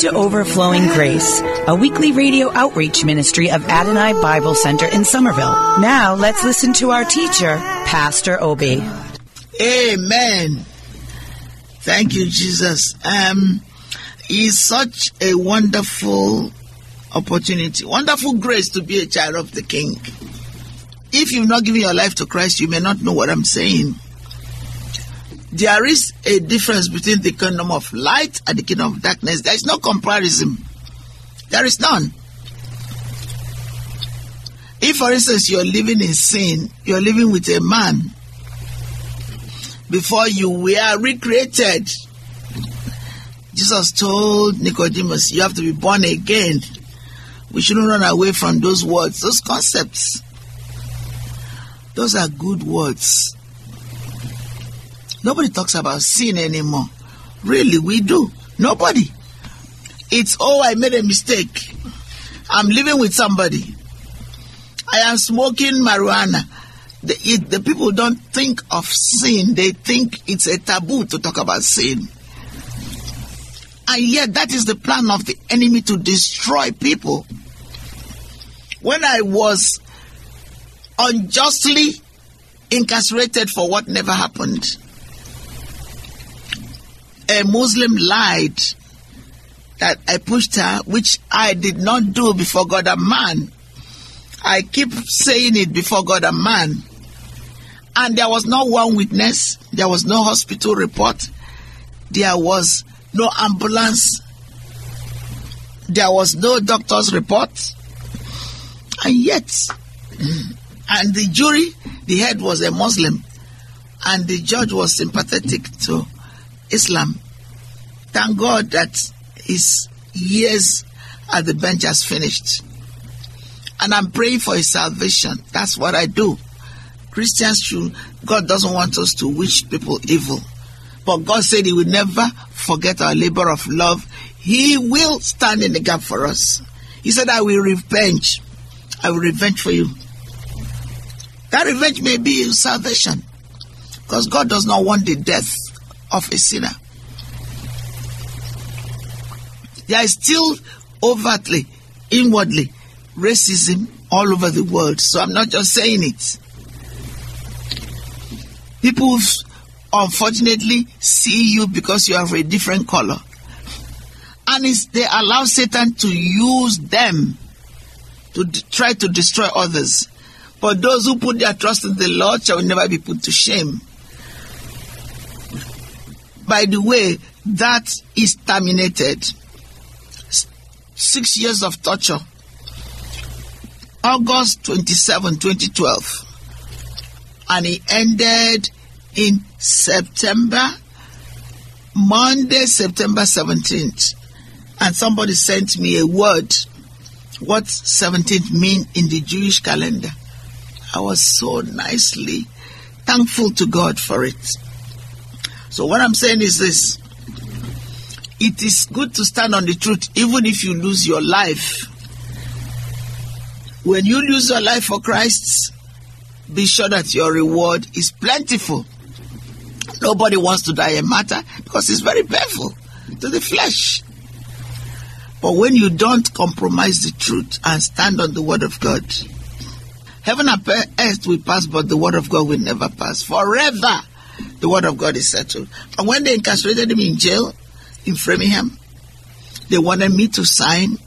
to Overflowing Grace, a weekly radio outreach ministry of Adonai Bible Center in Somerville. Now let's listen to our teacher, Pastor Obi. Amen. Thank you, Jesus. Um, it's such a wonderful opportunity, wonderful grace to be a child of the King. If you've not given your life to Christ, you may not know what I'm saying. There is a difference between the kingdom of light and the kingdom of darkness. There is no comparison. There is none. If, for instance, you're living in sin, you're living with a man, before you were recreated, Jesus told Nicodemus, you have to be born again. We shouldn't run away from those words, those concepts. Those are good words. Nobody talks about sin anymore. Really, we do. Nobody. It's, oh, I made a mistake. I'm living with somebody. I am smoking marijuana. The, it, the people don't think of sin, they think it's a taboo to talk about sin. And yet, that is the plan of the enemy to destroy people. When I was unjustly incarcerated for what never happened, a Muslim lied that I pushed her, which I did not do before God and man. I keep saying it before God and man. And there was no one witness, there was no hospital report, there was no ambulance, there was no doctor's report. And yet, and the jury, the head was a Muslim, and the judge was sympathetic to Islam. Thank God that his years at the bench has finished. And I'm praying for his salvation. That's what I do. Christians should, God doesn't want us to wish people evil. But God said He will never forget our labor of love. He will stand in the gap for us. He said, I will revenge. I will revenge for you. That revenge may be salvation. Because God does not want the death of a sinner. There is still overtly, inwardly, racism all over the world. So I'm not just saying it. People unfortunately see you because you have a different color. And they allow Satan to use them to d- try to destroy others. But those who put their trust in the Lord shall never be put to shame. By the way, that is terminated. Six years of torture. August 27, 2012 and it ended in September, Monday, September 17th. And somebody sent me a word. What 17th mean in the Jewish calendar? I was so nicely thankful to God for it. So what I'm saying is this. It is good to stand on the truth even if you lose your life. When you lose your life for Christ, be sure that your reward is plentiful. Nobody wants to die a martyr because it's very painful to the flesh. But when you don't compromise the truth and stand on the word of God, heaven and earth will pass, but the word of God will never pass. Forever, the word of God is settled. And when they incarcerated him in jail in Framingham, they wanted me to sign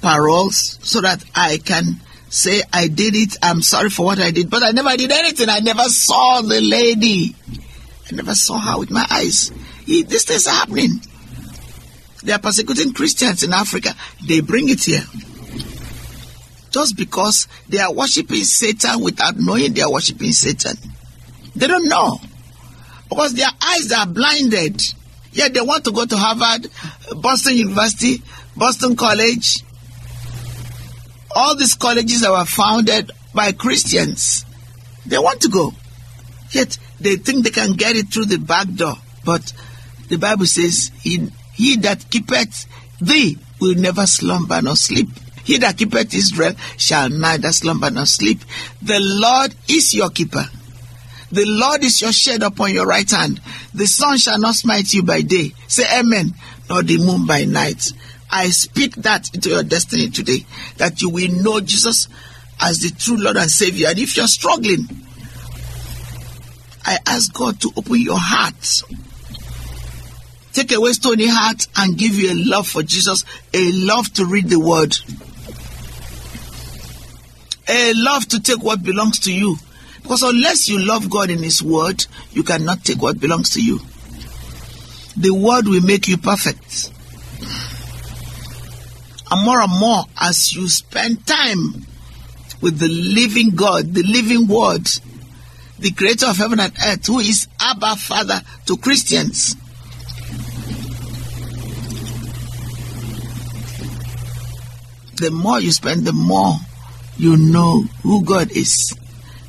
paroles so that I can say I did it, I'm sorry for what I did, but I never did anything. I never saw the lady. I never saw her with my eyes. These things are happening. They are persecuting Christians in Africa. They bring it here. Just because they are worshiping Satan without knowing they are worshiping Satan. They don't know. Because their eyes are blinded. Yet they want to go to Harvard, Boston University, Boston College. All these colleges that were founded by Christians. They want to go. Yet they think they can get it through the back door. But the Bible says, He, he that keepeth thee will never slumber nor sleep. He that keepeth Israel shall neither slumber nor sleep. The Lord is your keeper. The Lord is your shade upon your right hand. The sun shall not smite you by day. Say amen. Nor the moon by night. I speak that into your destiny today. That you will know Jesus as the true Lord and Savior. And if you're struggling, I ask God to open your heart. Take away stony heart and give you a love for Jesus, a love to read the word, a love to take what belongs to you. Because unless you love God in His word, you cannot take what belongs to you. The word will make you perfect. And more and more, as you spend time with the living God, the living word, the creator of heaven and earth, who is Abba Father to Christians. The more you spend, the more you know who God is.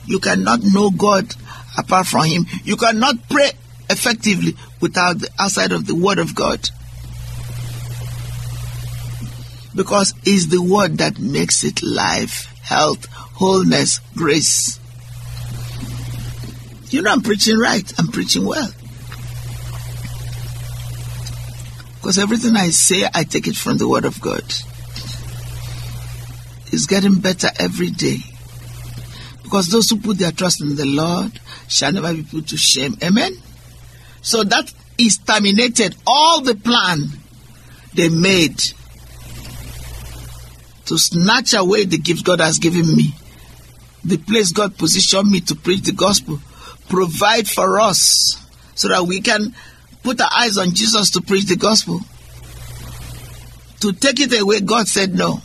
You cannot know God apart from Him. You cannot pray effectively without the outside of the Word of God. Because it's the Word that makes it life, health, wholeness, grace. You know, I'm preaching right. I'm preaching well. Because everything I say, I take it from the Word of God. It's getting better every day. Because those who put their trust in the Lord shall never be put to shame. Amen? So that is terminated all the plan they made to snatch away the gift God has given me, the place God positioned me to preach the gospel, provide for us so that we can put our eyes on Jesus to preach the gospel. To take it away, God said, No,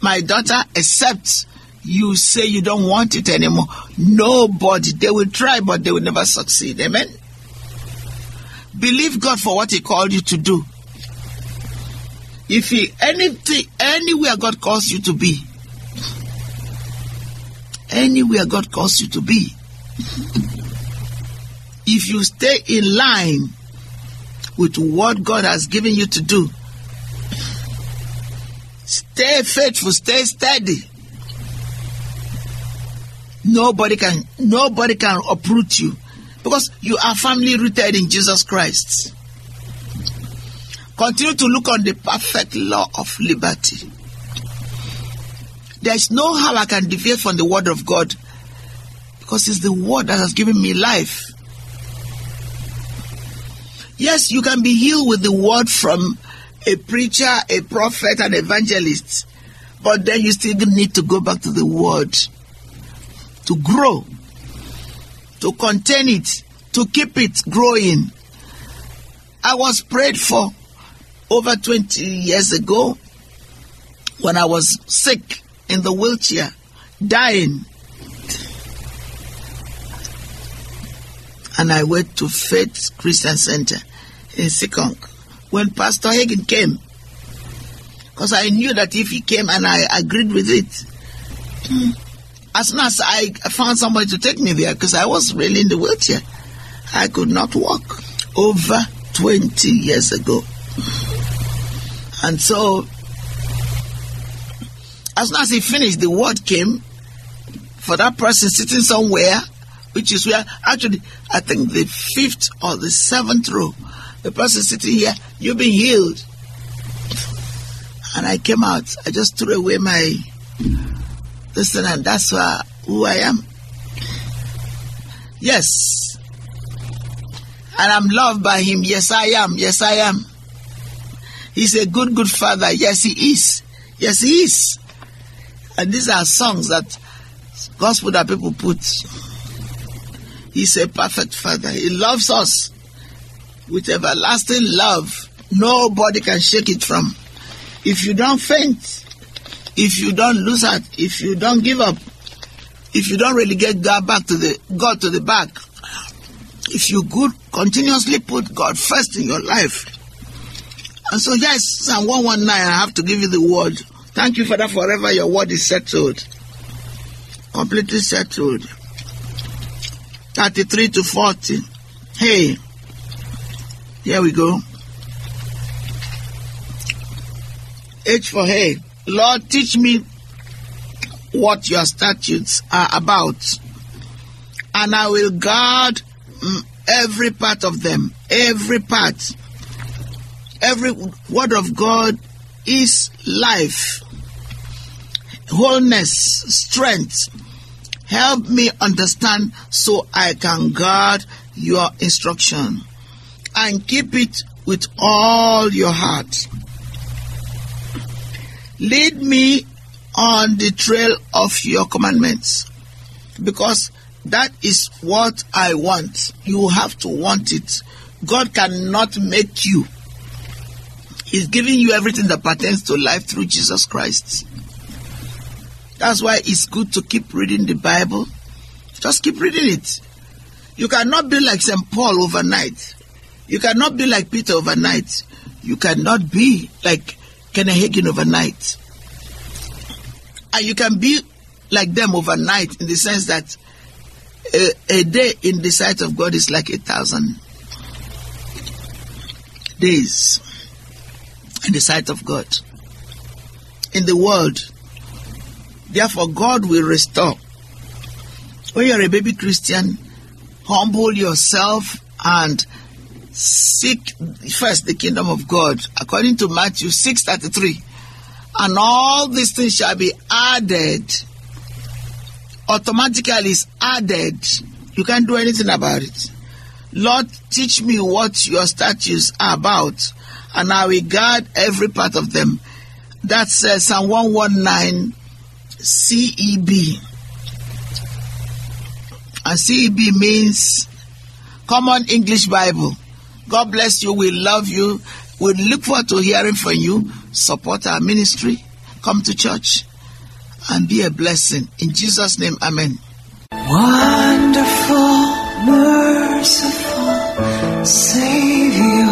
my daughter, except you say you don't want it anymore. Nobody, they will try, but they will never succeed. Amen. Believe God for what He called you to do. If He anything, anywhere God calls you to be, anywhere God calls you to be, if you stay in line with what God has given you to do, stay faithful, stay steady nobody can nobody can uproot you because you are firmly rooted in Jesus Christ. Continue to look on the perfect law of liberty. There is no how I can deviate from the word of God because it's the word that has given me life. Yes, you can be healed with the word from a preacher, a prophet, an evangelist, but then you still need to go back to the word to grow, to contain it, to keep it growing. I was prayed for over 20 years ago when I was sick in the wheelchair, dying. And I went to Faith Christian Center in Seekonk when Pastor Hagin came. Because I knew that if he came and I agreed with it, as soon as I found somebody to take me there, because I was really in the wheelchair, I could not walk over 20 years ago. And so, as soon as he finished, the word came for that person sitting somewhere, which is where actually I think the fifth or the seventh row, the person sitting here, you've been healed. And I came out, I just threw away my listen, and that's who I am. Yes. And I'm loved by him. Yes, I am. Yes, I am. He's a good, good father. Yes, he is. Yes, he is. And these are songs that gospel that people put. He's a perfect father. He loves us with everlasting love. Nobody can shake it from. If you don't faint, if you don't lose heart, if you don't give up, if you don't really get God back to the God to the back, if you could continuously put God first in your life. And so yes, Psalm 119, I have to give you the word. Thank you, Father, forever your word is settled. Completely settled. 33 to 40. Hey, here we go. H for hey. Lord, teach me what your statutes are about, and I will guard mm, every part of them. Every part. Every word of God is life, wholeness, strength. Help me understand so I can guard your instruction and keep it with all your heart. Lead me on the trail of your commandments because that is what I want. You have to want it. God cannot make you. He's giving you everything that pertains to life through Jesus Christ. That's why it's good to keep reading the Bible. Just keep reading it. You cannot be like St. Paul overnight. You cannot be like Peter overnight. You cannot be like Hagin overnight. And you can be like them overnight in the sense that a, a day in the sight of God is like a thousand days in the sight of God. In the world, therefore, God will restore. When you're a baby Christian, humble yourself and seek first the kingdom of God, according to Matthew 6:33. And all these things shall be added. Automatically is added. You can't do anything about it. Lord, teach me what your statutes are about, and I will guard every part of them. That's uh, Psalm 119 CEB. And CEB means Common English Bible. God bless you. We love you. We look forward to hearing from you. Support our ministry. Come to church and be a blessing. In Jesus' name, Amen. Wonderful, merciful Savior,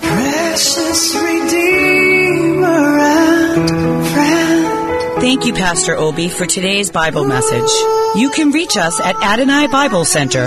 precious Redeemer and friend. Thank you, Pastor Obi, for today's Bible message. You can reach us at Adonai Bible Center,